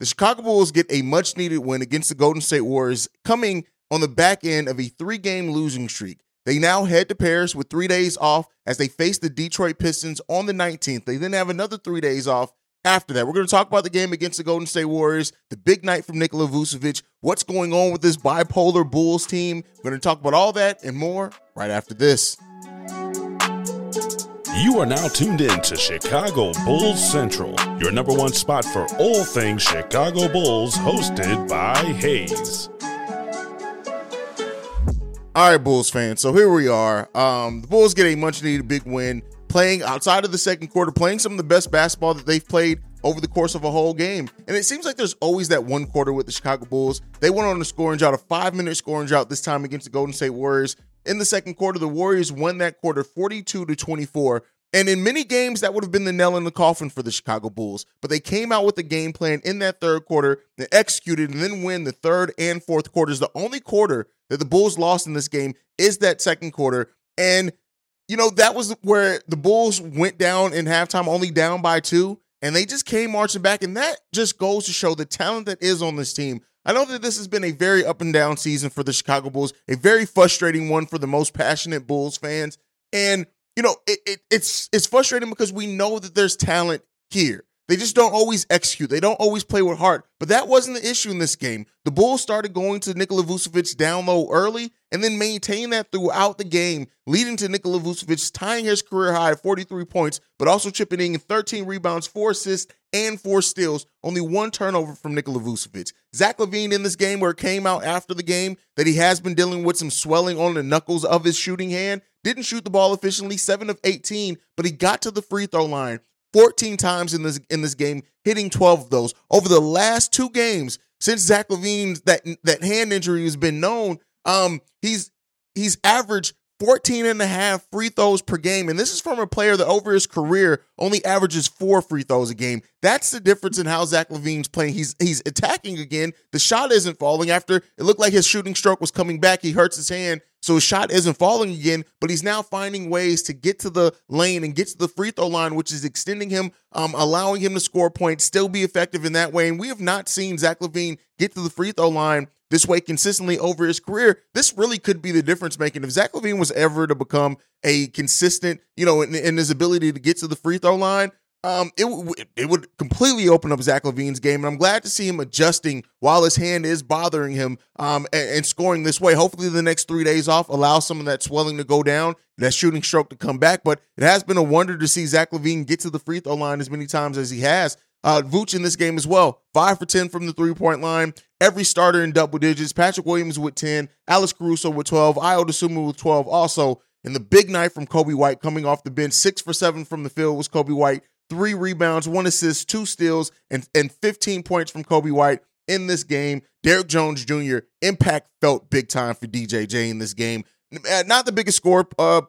The Chicago Bulls get a much needed win against the Golden State Warriors coming on the back end of a three game losing streak. They now head to Paris with three days off as they face the Detroit Pistons on the 19th. They then have another three days off after that. We're going to talk about the game against the Golden State Warriors, the big night from Nikola Vucevic, what's going on with this bipolar Bulls team. We're going to talk about all that and more right after this. You are now tuned in to Chicago Bulls Central, your number one spot for all things Chicago Bulls, hosted by Hayes. All right, Bulls fans. So here we are. Um, the Bulls get a much needed big win, playing outside of the second quarter, playing some of the best basketball that they've played over the course of a whole game. And it seems like there's always that one quarter with the Chicago Bulls. They went on a scoring drought, a five minute scoring drought this time against the Golden State Warriors. In the second quarter, the Warriors won that quarter 42 to 24. And in many games, that would have been the nail in the coffin for the Chicago Bulls. But they came out with a game plan in that third quarter, they executed, and then win the third and fourth quarters. The only quarter that the Bulls lost in this game is that second quarter. And, you know, that was where the Bulls went down in halftime, only down by two. And they just came marching back. And that just goes to show the talent that is on this team. I know that this has been a very up and down season for the Chicago Bulls, a very frustrating one for the most passionate Bulls fans. And you know, it, it, it's it's frustrating because we know that there's talent here. They just don't always execute. They don't always play with heart. But that wasn't the issue in this game. The Bulls started going to Nikola Vucevic down low early and then maintain that throughout the game, leading to Nikola Vucevic tying his career high at 43 points, but also chipping in 13 rebounds, four assists, and four steals. Only one turnover from Nikola Vucevic. Zach LaVine in this game, where it came out after the game that he has been dealing with some swelling on the knuckles of his shooting hand, didn't shoot the ball efficiently, 7 of 18, but he got to the free throw line 14 times in this in this game, hitting 12 of those. Over the last two games since Zach LaVine's that that hand injury has been known, um he's he's averaged 14 and a half free throws per game. And this is from a player that over his career only averages four free throws a game. That's the difference in how Zach LaVine's playing. He's he's attacking again. The shot isn't falling after it looked like his shooting stroke was coming back. He hurts his hand. So his shot isn't falling again, but he's now finding ways to get to the lane and get to the free throw line, which is extending him, um, allowing him to score points, still be effective in that way. And we have not seen Zach LaVine get to the free throw line this way consistently over his career, this really could be the difference making. If Zach LaVine was ever to become a consistent, you know, in, in his ability to get to the free throw line, um, it w- it would completely open up Zach LaVine's game, and I'm glad to see him adjusting while his hand is bothering him, um, and, and scoring this way. Hopefully, the next three days off allows some of that swelling to go down, that shooting stroke to come back. But it has been a wonder to see Zach LaVine get to the free throw line as many times as he has. Uh, Vooch in this game as well, five for ten from the three point line. Every starter in double digits. Patrick Williams with ten, Alex Caruso with twelve, Ayo Dosunmu with twelve. Also, And the big night from Coby White coming off the bench, six for seven from the field was Coby White three rebounds, one assist, two steals, and, and 15 points from Coby White in this game. Derrick Jones Jr. impact felt big time for DJJ in this game. Uh, not the biggest score uh,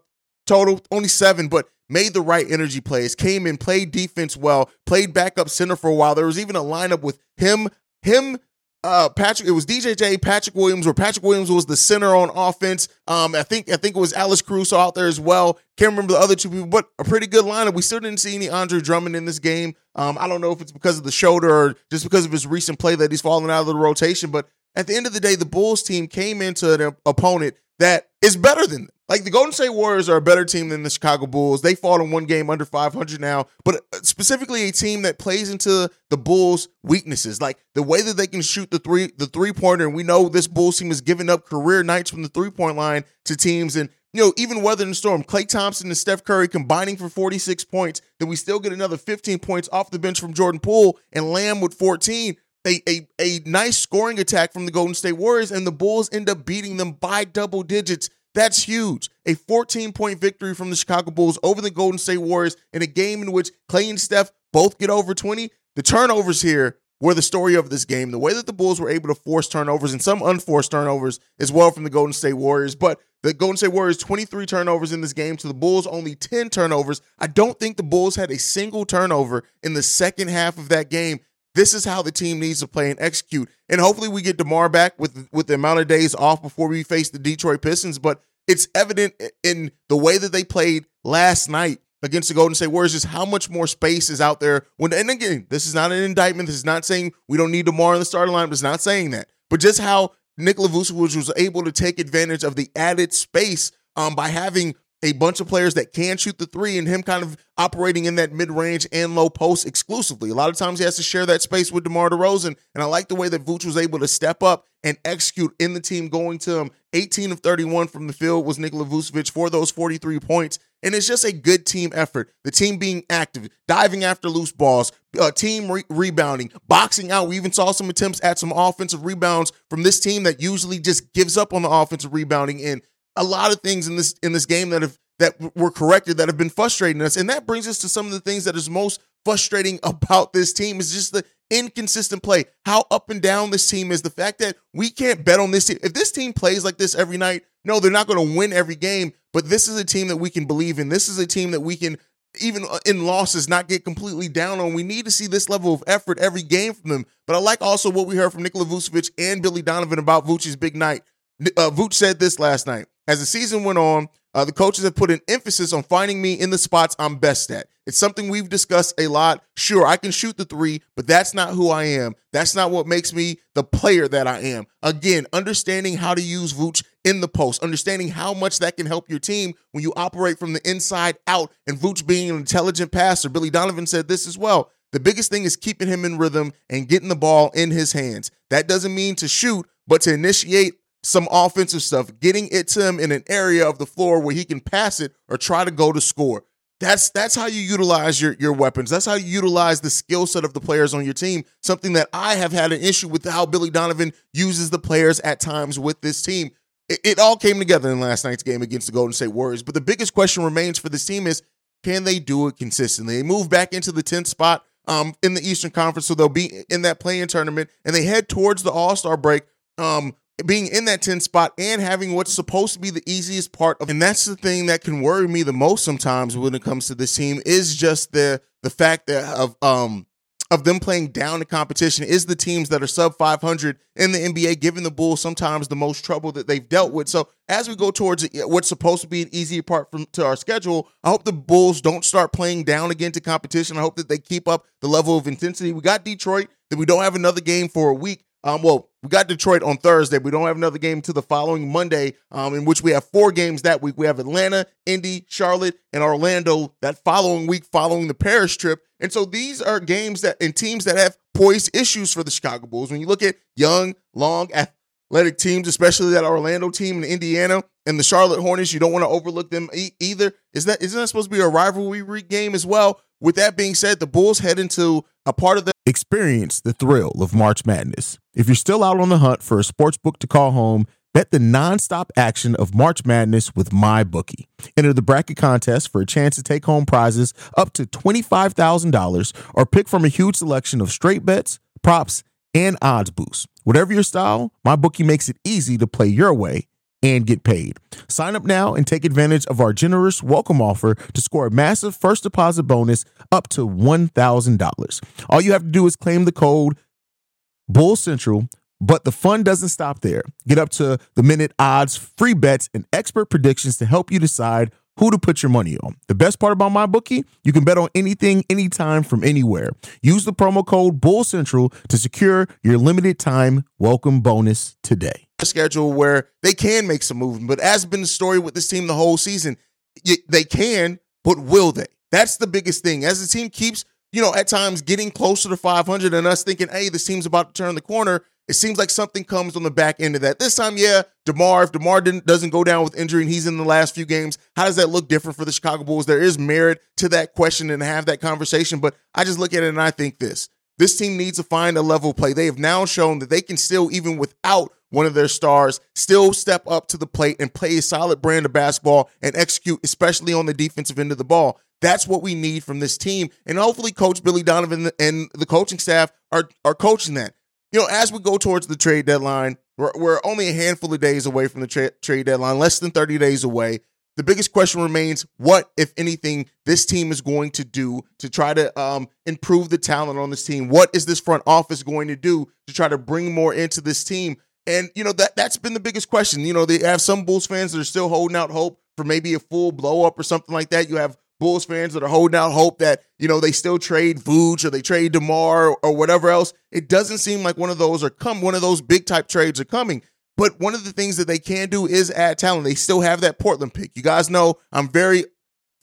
total, only seven, but made the right energy plays, came in, played defense well, played backup center for a while. There was even a lineup with him, him, uh Patrick it was DJJ Patrick Williams where Patrick Williams was the center on offense. Um I think I think it was Alex Caruso out there as well. Can't remember the other two people, but a pretty good lineup. We still didn't see any Andre Drummond in this game. Um I don't know if it's because of the shoulder or just because of his recent play that he's fallen out of the rotation, but at the end of the day the Bulls team came into an opponent that is better than them. Like the Golden State Warriors are a better team than the Chicago Bulls. They fought in one game under 500 now, but uh, specifically a team that plays into the Bulls' weaknesses, like the way that they can shoot the three the three pointer. And we know this Bulls team has given up career nights from the three point line to teams, and you know even weathering the storm. Klay Thompson and Steph Curry combining for 46 points, then we still get another 15 points off the bench from Jordan Poole and Lamb with 14 a, a, a nice scoring attack from the Golden State Warriors, and the Bulls end up beating them by double digits. That's huge. A 14 point victory from the Chicago Bulls over the Golden State Warriors in a game in which Klay and Steph both get over 20. The turnovers here were the story of this game. The way that the Bulls were able to force turnovers and some unforced turnovers as well from the Golden State Warriors. But the Golden State Warriors 23 turnovers in this game to the Bulls only 10 turnovers. I don't think the Bulls had a single turnover in the second half of that game. This is how the team needs to play and execute. And hopefully we get DeMar back with with the amount of days off before we face the Detroit Pistons, but it's evident in the way that they played last night against the Golden State Warriors just how much more space is out there when and again, this is not an indictment. This is not saying we don't need DeMar in the starting line. It's not saying that. But just how Nikola Vucevic was able to take advantage of the added space um, by having a bunch of players that can shoot the three and him kind of operating in that mid range and low post exclusively. A lot of times he has to share that space with DeMar DeRozan. And I like the way that Vooch was able to step up and execute in the team going to him. 18 of 31 from the field was Nikola Vucevic for those 43 points. And it's just a good team effort. The team being active, diving after loose balls, uh, team re- rebounding, boxing out. We even saw some attempts at some offensive rebounds from this team that usually just gives up on the offensive rebounding end a lot of things in this in this game that have that were corrected that have been frustrating us. And that brings us to some of the things that is most frustrating about this team is just the inconsistent play. How up and down this team is. The fact that we can't bet on this team. If this team plays like this every night, no, they're not going to win every game. But this is a team that we can believe in. This is a team that we can even uh, in losses, not get completely down on. We need to see this level of effort every game from them. But I like also what we heard from Nikola Vucevic and Billy Donovan about Vucevic's big night. Uh, Vuce said this last night. As the season went on, uh, the coaches have put an emphasis on finding me in the spots I'm best at. It's something we've discussed a lot. Sure, I can shoot the three, but that's not who I am. That's not what makes me the player that I am. Again, understanding how to use Vooch in the post, understanding how much that can help your team when you operate from the inside out, and Vooch being an intelligent passer. Billy Donovan said this as well. The biggest thing is keeping him in rhythm and getting the ball in his hands. That doesn't mean to shoot, but to initiate some offensive stuff, getting it to him in an area of the floor where he can pass it or try to go to score. That's that's how you utilize your your weapons. That's how you utilize the skill set of the players on your team. Something that I have had an issue with how Billy Donovan uses the players at times with this team. It, it all came together in last night's game against the Golden State Warriors. But the biggest question remains for this team is can they do it consistently? They move back into the 10th spot um, in the Eastern Conference, so they'll be in that play-in tournament, and they head towards the All Star break um, being in that 10 spot and having what's supposed to be the easiest part of and that's the thing that can worry me the most sometimes when it comes to this team is just the the fact that of um of them playing down the competition is the teams that are sub 500 in the NBA giving the Bulls sometimes the most trouble that they've dealt with. So as we go towards what's supposed to be an easier part from to our schedule, I hope the Bulls don't start playing down again to competition. I hope that they keep up the level of intensity. We got Detroit that we don't have another game for a week. Um, well, we got Detroit on Thursday. We don't have another game until the following Monday, um, in which we have four games that week. We have Atlanta, Indy, Charlotte, and Orlando that following week, following the Paris trip. And so these are games that and teams that have poised issues for the Chicago Bulls. When you look at young, long, athletic teams, especially that Orlando team in Indiana and the Charlotte Hornets, you don't want to overlook them e- either. Is that isn't that supposed to be a rivalry game as well? With that being said, the Bulls head into a part of the experience the thrill of March Madness. If you're still out on the hunt for a sports book to call home, bet the nonstop action of March Madness with MyBookie. Enter the bracket contest for a chance to take home prizes up to $25,000 or pick from a huge selection of straight bets, props, and odds boosts. Whatever your style, MyBookie makes it easy to play your way and get paid. Sign up now and take advantage of our generous welcome offer to score a massive first deposit bonus up to $1,000. All you have to do is claim the code Bull Central, but the fun doesn't stop there. Get up to the minute odds, free bets, and expert predictions to help you decide who to put your money on. The best part about MyBookie, you can bet on anything, anytime, from anywhere. Use the promo code Bull Central to secure your limited time welcome bonus today. schedule where they can make some movement. But as been the story with this team the whole season, they can, but will they? That's the biggest thing. As the team keeps, you know, at times getting closer to 500 and us thinking, hey, this team's about to turn the corner, it seems like something comes on the back end of that. This time, yeah, DeMar, if DeMar doesn't go down with injury and he's in the last few games, how does that look different for the Chicago Bulls? There is merit to that question and have that conversation, but I just look at it and I think this. This team needs to find a level play. They have now shown that they can still, even without one of their stars, still step up to the plate and play a solid brand of basketball and execute, especially on the defensive end of the ball. That's what we need from this team. And hopefully, Coach Billy Donovan and the coaching staff are, are coaching that you know, as we go towards the trade deadline, we're, we're only a handful of days away from the tra- trade deadline, less than 30 days away. The biggest question remains what, if anything, this team is going to do to try to um, improve the talent on this team. What is this front office going to do to try to bring more into this team? And, you know, that, that's been the biggest question. You know, they have some Bulls fans that are still holding out hope for maybe a full blow up or something like that. You have Bulls fans that are holding out hope that, you know, they still trade Vooch or they trade DeMar or, or whatever else. It doesn't seem like one of those are come one of those big type trades are coming. But one of the things that they can do is add talent. They still have that Portland pick. You guys know I'm very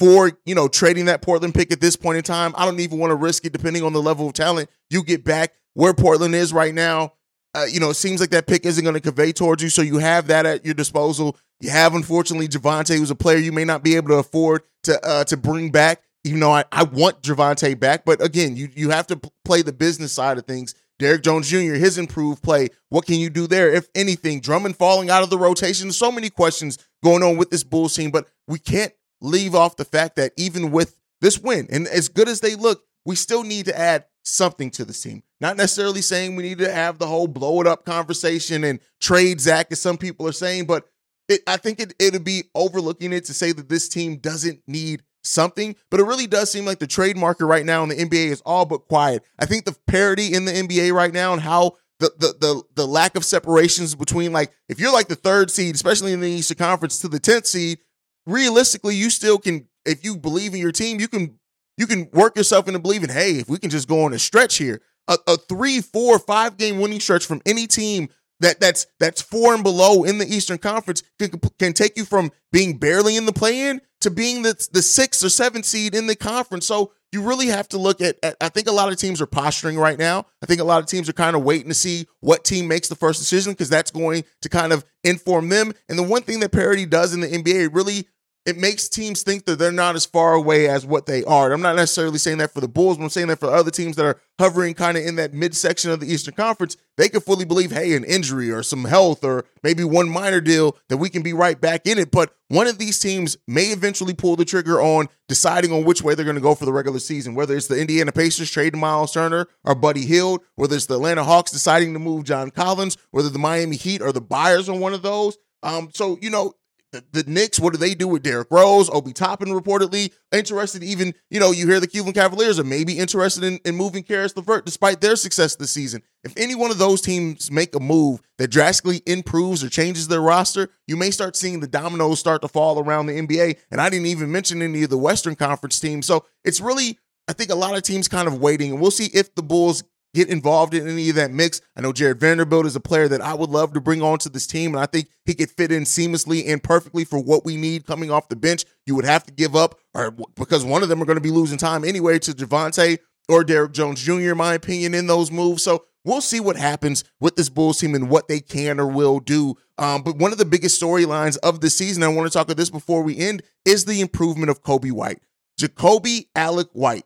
for, you know, trading that Portland pick at this point in time. I don't even want to risk it depending on the level of talent you get back where Portland is right now. Uh, you know, it seems like that pick isn't going to convey towards you. So you have that at your disposal. You have, unfortunately, Javonte, who's a player you may not be able to afford to uh, to bring back. Even though I, I want Javonte back, but again, you you have to p- play the business side of things. Derrick Jones Jr., his improved play. What can you do there, if anything? Drummond falling out of the rotation. So many questions going on with this Bulls team, but we can't leave off the fact that even with this win, and as good as they look, we still need to add something to this team. Not necessarily saying we need to have the whole blow it up conversation and trade Zach, as some people are saying, but it, I think it, it'd be overlooking it to say that this team doesn't need something, but it really does seem like the trade market right now in the NBA is all but quiet. I think the parity in the NBA right now and how the the the, the lack of separations between like if you're like the third seed, especially in the Eastern Conference, to the tenth seed, realistically, you still can if you believe in your team, you can you can work yourself into believing, hey, if we can just go on a stretch here, a, a three, four, five game winning stretch from any team that that's that's four and below in the Eastern Conference can, can take you from being barely in the play-in to being the the sixth or seventh seed in the conference. So you really have to look at, at, I think a lot of teams are posturing right now. I think a lot of teams are kind of waiting to see what team makes the first decision because that's going to kind of inform them. And the one thing that parity does in the NBA really it makes teams think that they're not as far away as what they are. I'm not necessarily saying that for the Bulls, but I'm saying that for other teams that are hovering kind of in that midsection of the Eastern Conference, they can fully believe, hey, an injury or some health or maybe one minor deal that we can be right back in it. But one of these teams may eventually pull the trigger on deciding on which way they're going to go for the regular season, whether it's the Indiana Pacers trading Miles Turner or Buddy Hield, whether it's the Atlanta Hawks deciding to move John Collins, whether the Miami Heat or the buyers on one of those. Um, so you know, the, the Knicks, what do they do with Derrick Rose? Obi Toppin reportedly interested. Even, you know, you hear the Cleveland Cavaliers are maybe interested in, in moving Caris LeVert despite their success this season. If any one of those teams make a move that drastically improves or changes their roster, you may start seeing the dominoes start to fall around the NBA. And I didn't even mention any of the Western Conference teams. So it's really, I think a lot of teams kind of waiting. And we'll see if the Bulls get involved in any of that mix. I know Jarred Vanderbilt is a player that I would love to bring onto this team, and I think he could fit in seamlessly and perfectly for what we need coming off the bench. You would have to give up, or because one of them are going to be losing time anyway to Javonte or Derrick Jones Jr., in my opinion, in those moves. So we'll see what happens with this Bulls team and what they can or will do. Um, but one of the biggest storylines of the season, I want to talk about this before we end, is the improvement of Coby White. Jacoby Alec White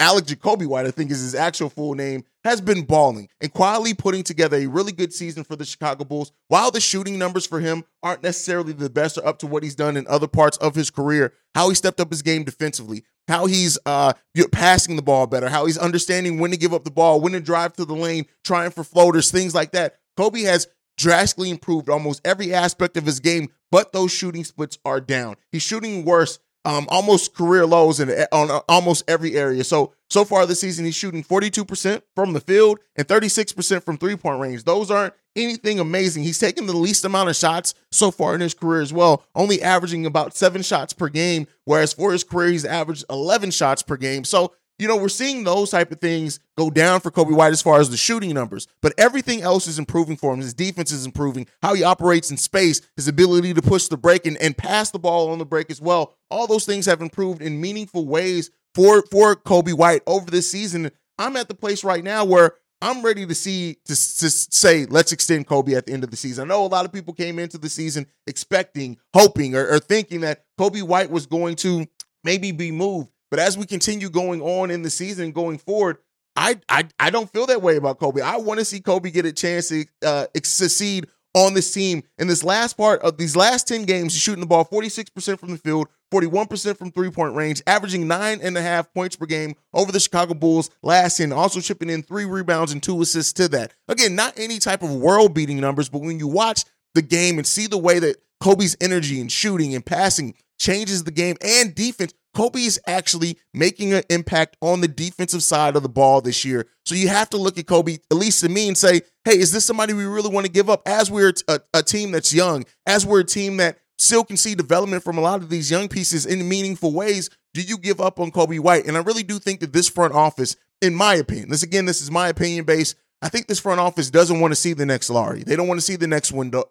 Alec Jacoby White, I think is his actual full name, has been balling and quietly putting together a really good season for the Chicago Bulls. While the shooting numbers for him aren't necessarily the best or up to what he's done in other parts of his career, how he stepped up his game defensively, how he's uh, passing the ball better, how he's understanding when to give up the ball, when to drive to the lane, trying for floaters, things like that. Coby has drastically improved almost every aspect of his game, but those shooting splits are down. He's shooting worse um, almost career lows in on uh, almost every area. So so far this season, he's shooting 42% from the field and 36% from three point range. Those aren't anything amazing. He's taken the least amount of shots so far in his career as well, only averaging about seven shots per game, whereas for his career, he's averaged 11 shots per game. So you know, we're seeing those type of things go down for Coby White as far as the shooting numbers, but everything else is improving for him. His defense is improving, how he operates in space, his ability to push the break and, and pass the ball on the break as well. All those things have improved in meaningful ways for for Coby White over this season. I'm at the place right now where I'm ready to see to, to say let's extend Coby at the end of the season. I know a lot of people came into the season expecting, hoping, or, or thinking that Coby White was going to maybe be moved. But as we continue going on in the season, going forward, I I, I don't feel that way about Coby. I want to see Coby get a chance to uh, succeed on this team in this last part of these last 10 games. He's shooting the ball 46% from the field, 41% from three point range, averaging nine and a half points per game over the Chicago Bulls last and also chipping in three rebounds and two assists to that. Again, not any type of world beating numbers, but when you watch the game and see the way that Coby's energy and shooting and passing changes the game and defense, Coby is actually making an impact on the defensive side of the ball this year. So you have to look at Coby, at least to me, and say, hey, is this somebody we really want to give up as we're a, a team that's young, as we're a team that still can see development from a lot of these young pieces in meaningful ways? Do you give up on Coby White? And I really do think that this front office, in my opinion, this again, this is my opinion based. I think this front office doesn't want to see the next Lauri. They don't want to see the next Wendell.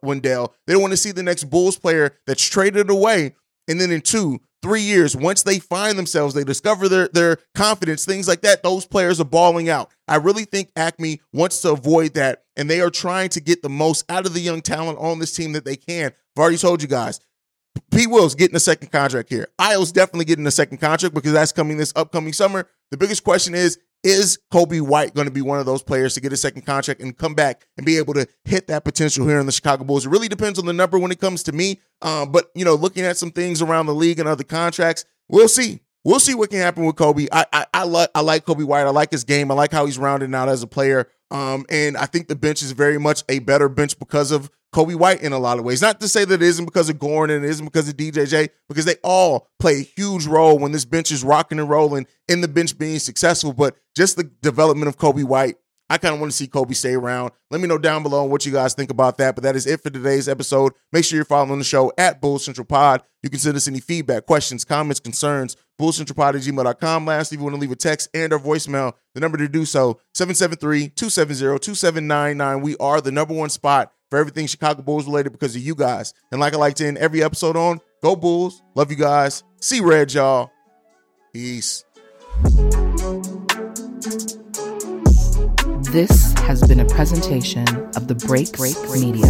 They don't want to see the next Bulls player that's traded away. And then in two, three years, once they find themselves, they discover their, their confidence, things like that, those players are balling out. I really think AKME wants to avoid that, and they are trying to get the most out of the young talent on this team that they can. I've already told you guys. P. Will's getting a second contract here. Ayo's definitely getting a second contract because that's coming this upcoming summer. The biggest question is is Coby White going to be one of those players to get a second contract and come back and be able to hit that potential here in the Chicago Bulls? It really depends on the number when it comes to me. Um, but you know, looking at some things around the league and other contracts, we'll see. We'll see what can happen with Coby. I I, I like I like Coby White. I like his game. I like how he's rounding out as a player. Um, and I think the bench is very much a better bench because of Coby White in a lot of ways. Not to say that it isn't because of Goran and it isn't because of DJJ, because they all play a huge role when this bench is rocking and rolling in the bench being successful. But just the development of Coby White, I kind of want to see Coby stay around. Let me know down below what you guys think about that. But that is it for today's episode. Make sure you're following the show at Bull Central Pod. You can send us any feedback, questions, comments, concerns, bullcentralpod at gmail.com. Last, if you want to leave a text and or voicemail, the number to do so, 773-270-2799. We are the number one spot for everything Chicago Bulls related because of you guys. And like I like to end every episode on, go Bulls. Love you guys. See red, y'all. Peace. This has been a presentation of the Break Break Media.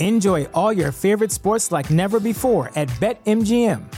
Enjoy all your favorite sports like never before at BetMGM.